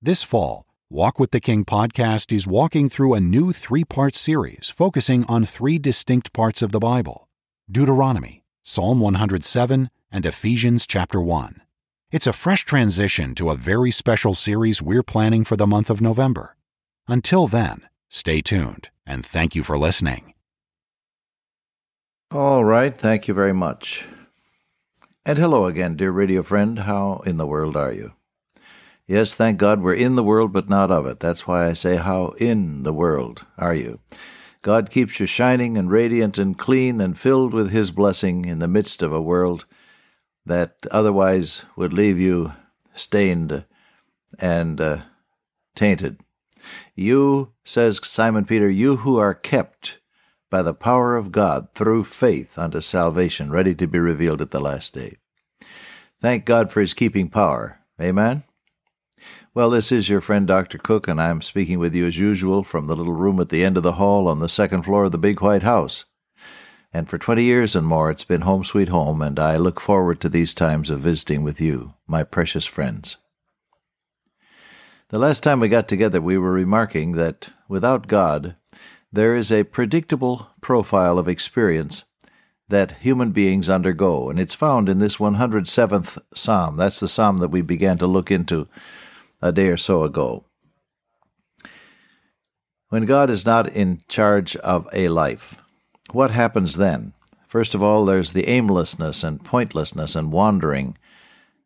This fall, Walk with the King podcast is walking through a new three part series focusing on three distinct parts of the Bible Deuteronomy, Psalm 107, and Ephesians chapter 1. It's a fresh transition to a very special series we're planning for the month of November. Until then, stay tuned and thank you for listening. All right, thank you very much. And hello again, dear radio friend. How in the world are you? Yes, thank God we're in the world, but not of it. That's why I say, How in the world are you? God keeps you shining and radiant and clean and filled with His blessing in the midst of a world that otherwise would leave you stained and uh, tainted. You, says Simon Peter, you who are kept by the power of God through faith unto salvation, ready to be revealed at the last day. Thank God for His keeping power. Amen. Well, this is your friend Dr. Cook, and I'm speaking with you as usual from the little room at the end of the hall on the second floor of the big white house. And for 20 years and more, it's been home sweet home, and I look forward to these times of visiting with you, my precious friends. The last time we got together, we were remarking that without God, there is a predictable profile of experience that human beings undergo, and it's found in this 107th Psalm. That's the Psalm that we began to look into a day or so ago. When God is not in charge of a life, what happens then? First of all, there's the aimlessness and pointlessness and wandering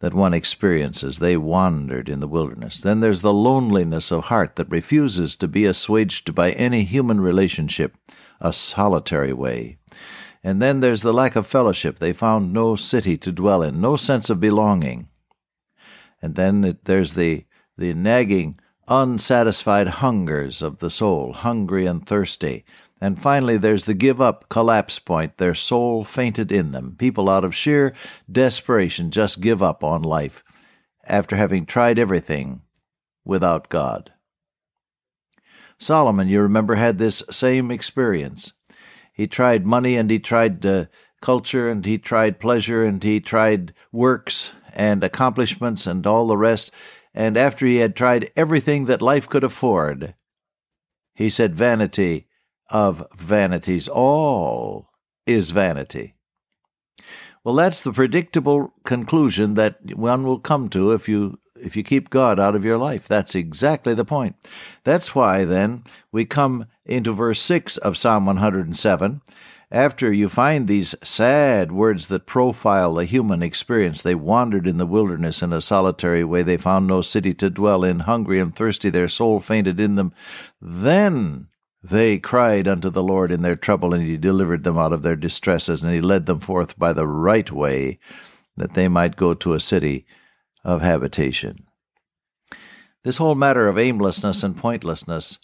that one experiences. They wandered in the wilderness. Then there's the loneliness of heart that refuses to be assuaged by any human relationship, a solitary way. And then there's the lack of fellowship. They found no city to dwell in, no sense of belonging. And then it, there's the the nagging, unsatisfied hungers of the soul, hungry and thirsty. And finally, there's the give up collapse point. Their soul fainted in them. People, out of sheer desperation, just give up on life after having tried everything without God. Solomon, you remember, had this same experience. He tried money and he tried uh, culture and he tried pleasure and he tried works and accomplishments and all the rest and after he had tried everything that life could afford, he said, Vanity of vanities, all is vanity. Well, that's the predictable conclusion that one will come to if you if you keep God out of your life. That's exactly the point. That's why then we come into verse 6 of Psalm 107 after you find these sad words that profile the human experience, they wandered in the wilderness in a solitary way. They found no city to dwell in. Hungry and thirsty, their soul fainted in them. Then they cried unto the Lord in their trouble, and he delivered them out of their distresses, and he led them forth by the right way, that they might go to a city of habitation. This whole matter of aimlessness and pointlessness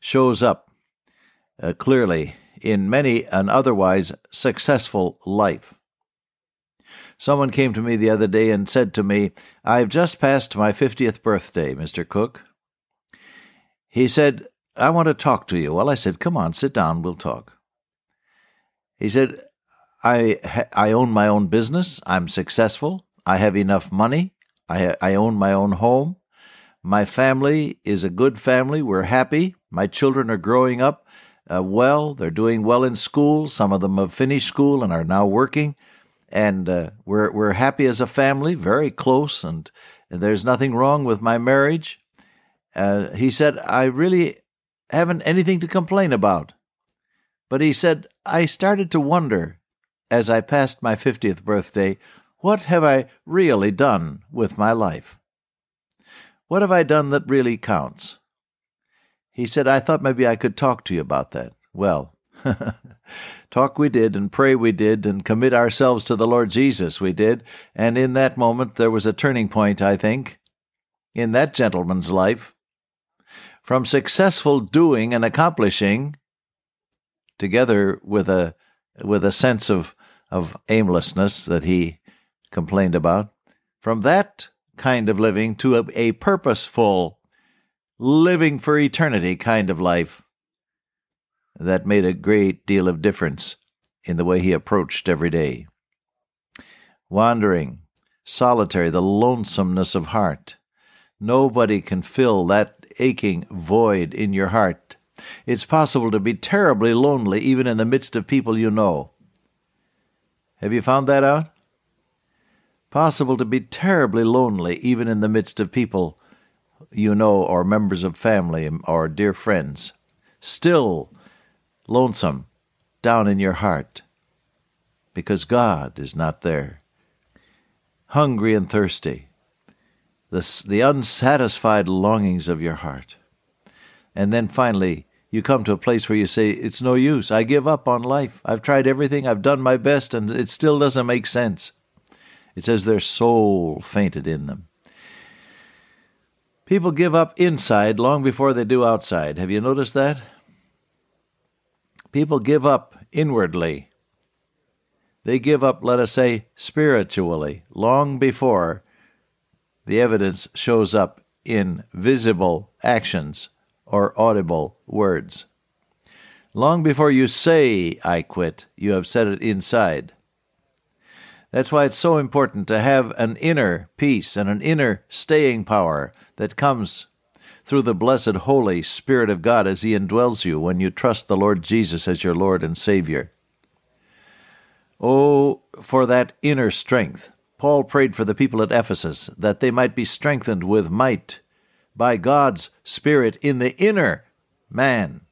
shows up uh, clearly in many an otherwise successful life. Someone came to me the other day and said to me, I've just passed my 50th birthday, Mr. Cook. He said, I want to talk to you. Well, I said, Come on, sit down, we'll talk. He said, I, I own my own business. I'm successful. I have enough money. I, I own my own home. My family is a good family. We're happy. My children are growing up uh, well. They're doing well in school. Some of them have finished school and are now working. And uh, we're, we're happy as a family, very close, and, and there's nothing wrong with my marriage. Uh, he said, I really haven't anything to complain about. But he said, I started to wonder as I passed my 50th birthday, what have I really done with my life? What have I done that really counts? He said, I thought maybe I could talk to you about that. Well, talk we did, and pray we did, and commit ourselves to the Lord Jesus we did. And in that moment, there was a turning point, I think, in that gentleman's life. From successful doing and accomplishing, together with a with a sense of of aimlessness that he complained about, from that kind of living to a, a purposeful living for eternity kind of life. That made a great deal of difference in the way he approached every day. Wandering, solitary, the lonesomeness of heart, Nobody can fill that aching void in your heart. It's possible to be terribly lonely even in the midst of people you know. Have you found that out? Possible to be terribly lonely even in the midst of people you know or members of family or dear friends. Still lonesome down in your heart because God is not there. Hungry and thirsty, the, the unsatisfied longings of your heart. And then finally, you come to a place where you say, It's no use. I give up on life. I've tried everything. I've done my best, and it still doesn't make sense. It says their soul fainted in them. People give up inside long before they do outside. Have you noticed that? People give up inwardly. They give up, let us say, spiritually, long before the evidence shows up in visible actions or audible words. Long before you say, I quit, you have said it inside. That's why it's so important to have an inner peace and an inner staying power that comes through the blessed Holy Spirit of God as He indwells you when you trust the Lord Jesus as your Lord and Savior. Oh, for that inner strength. Paul prayed for the people at Ephesus that they might be strengthened with might by God's Spirit in the inner man.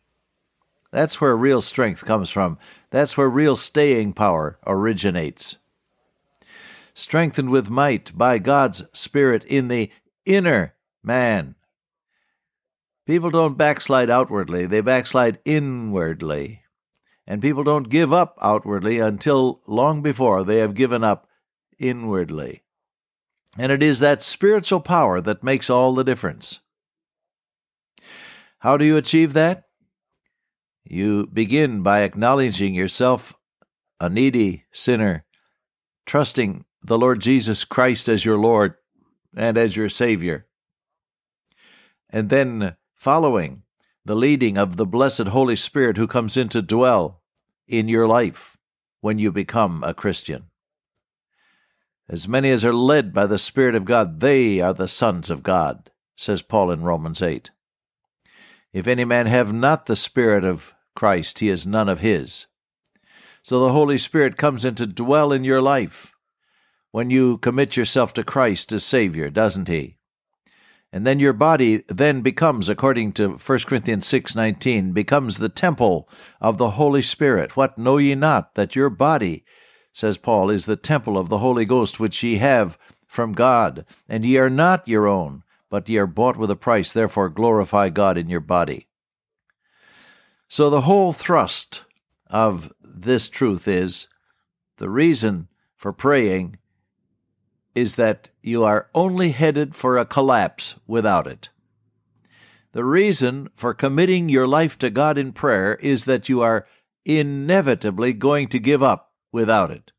That's where real strength comes from. That's where real staying power originates. Strengthened with might by God's Spirit in the inner man. People don't backslide outwardly, they backslide inwardly. And people don't give up outwardly until long before they have given up inwardly. And it is that spiritual power that makes all the difference. How do you achieve that? You begin by acknowledging yourself a needy sinner, trusting the Lord Jesus Christ as your Lord and as your Savior, and then following the leading of the blessed Holy Spirit who comes in to dwell in your life when you become a Christian. As many as are led by the Spirit of God, they are the sons of God, says Paul in Romans 8. If any man have not the Spirit of Christ, he is none of his. So the Holy Spirit comes in to dwell in your life when you commit yourself to Christ as Savior, doesn't he? And then your body then becomes, according to 1 Corinthians 6:19, becomes the temple of the Holy Spirit. What know ye not that your body says Paul, is the temple of the Holy Ghost which ye have from God, and ye are not your own, but ye are bought with a price, therefore glorify God in your body. So the whole thrust of this truth is the reason for praying is that you are only headed for a collapse without it. The reason for committing your life to God in prayer is that you are inevitably going to give up without it.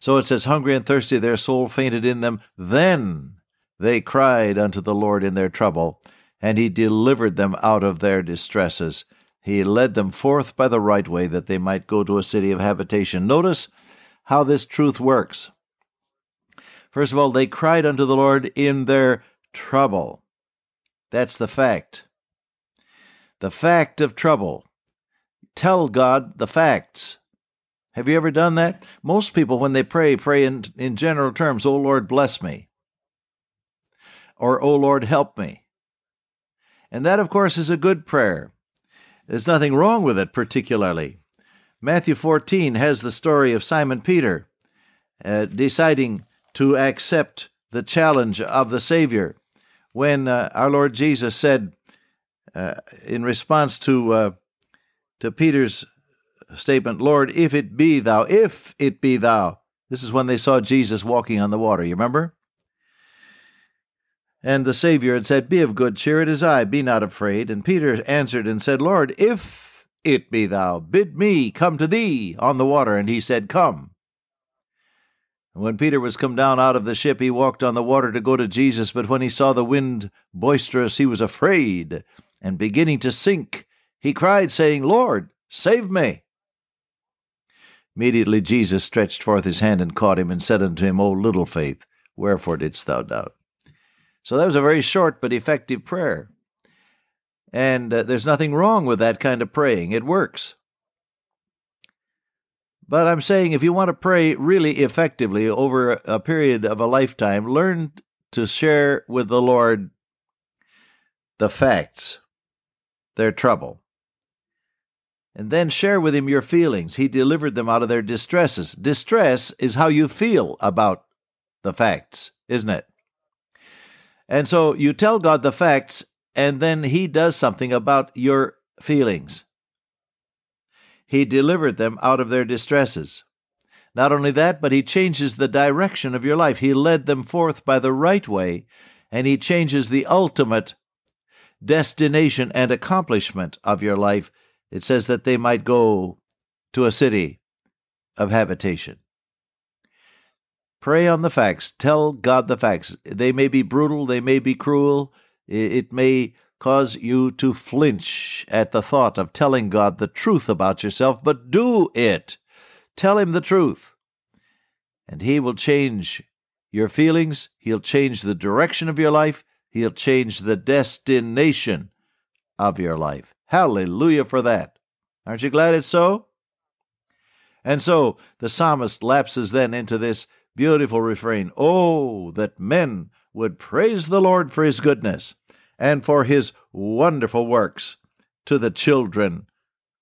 So it says, Hungry and thirsty, their soul fainted in them. Then they cried unto the Lord in their trouble, and he delivered them out of their distresses. He led them forth by the right way, that they might go to a city of habitation. Notice how this truth works. First of all, they cried unto the Lord in their trouble. That's the fact. The fact of trouble. Tell God the facts. Have you ever done that? Most people, when they pray, pray in, in general terms, Oh Lord, bless me. Or, Oh Lord, help me. And that, of course, is a good prayer. There's nothing wrong with it particularly. Matthew 14 has the story of Simon Peter uh, deciding to accept the challenge of the Savior when uh, our Lord Jesus said, uh, in response to, uh, to Peter's statement, Lord, if it be thou, if it be thou. This is when they saw Jesus walking on the water, you remember? And the Savior had said, Be of good cheer, it is I, be not afraid. And Peter answered and said, Lord, if it be thou, bid me come to thee on the water. And he said, Come. And when Peter was come down out of the ship, he walked on the water to go to Jesus. But when he saw the wind boisterous, he was afraid, and beginning to sink, he cried, saying, Lord, save me. Immediately Jesus stretched forth his hand and caught him, and said unto him, O little faith, wherefore didst thou doubt? So that was a very short but effective prayer. And uh, there's nothing wrong with that kind of praying, it works. But I'm saying if you want to pray really effectively over a period of a lifetime, learn to share with the Lord the facts, their trouble. And then share with him your feelings. He delivered them out of their distresses. Distress is how you feel about the facts, isn't it? And so you tell God the facts, and then He does something about your feelings. He delivered them out of their distresses. Not only that, but He changes the direction of your life. He led them forth by the right way, and He changes the ultimate destination and accomplishment of your life. It says that they might go to a city of habitation. Pray on the facts. Tell God the facts. They may be brutal, they may be cruel. It may cause you to flinch at the thought of telling God the truth about yourself, but do it. Tell Him the truth. And He will change your feelings, He'll change the direction of your life, He'll change the destination of your life. Hallelujah for that. Aren't you glad it's so? And so the psalmist lapses then into this beautiful refrain Oh, that men would praise the Lord for his goodness and for his wonderful works to the children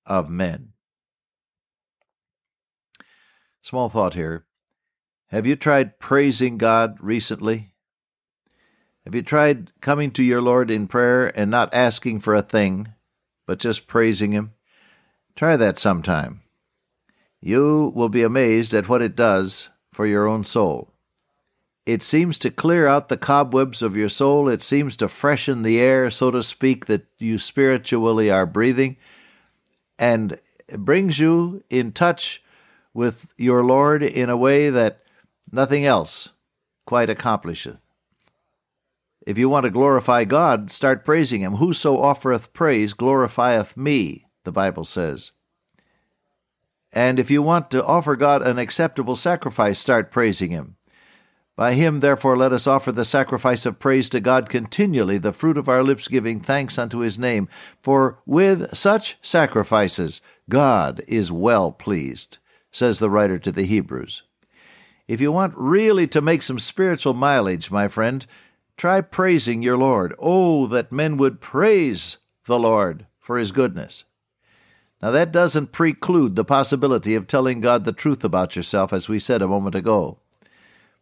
of men. Small thought here. Have you tried praising God recently? Have you tried coming to your Lord in prayer and not asking for a thing, but just praising Him? Try that sometime. You will be amazed at what it does for your own soul. It seems to clear out the cobwebs of your soul. It seems to freshen the air, so to speak, that you spiritually are breathing, and brings you in touch with your Lord in a way that nothing else quite accomplisheth. If you want to glorify God, start praising Him. Whoso offereth praise glorifieth me, the Bible says. And if you want to offer God an acceptable sacrifice, start praising Him. By Him, therefore, let us offer the sacrifice of praise to God continually, the fruit of our lips giving thanks unto His name. For with such sacrifices God is well pleased, says the writer to the Hebrews. If you want really to make some spiritual mileage, my friend, Try praising your Lord. Oh, that men would praise the Lord for his goodness. Now, that doesn't preclude the possibility of telling God the truth about yourself, as we said a moment ago.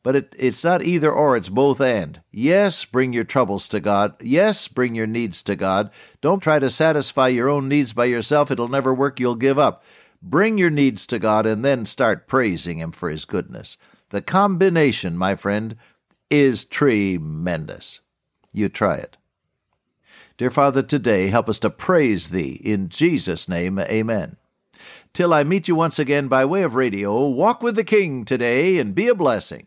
But it, it's not either or, it's both and. Yes, bring your troubles to God. Yes, bring your needs to God. Don't try to satisfy your own needs by yourself. It'll never work. You'll give up. Bring your needs to God and then start praising Him for His goodness. The combination, my friend, is tremendous. You try it. Dear Father, today help us to praise Thee. In Jesus' name, amen. Till I meet you once again by way of radio, walk with the King today and be a blessing.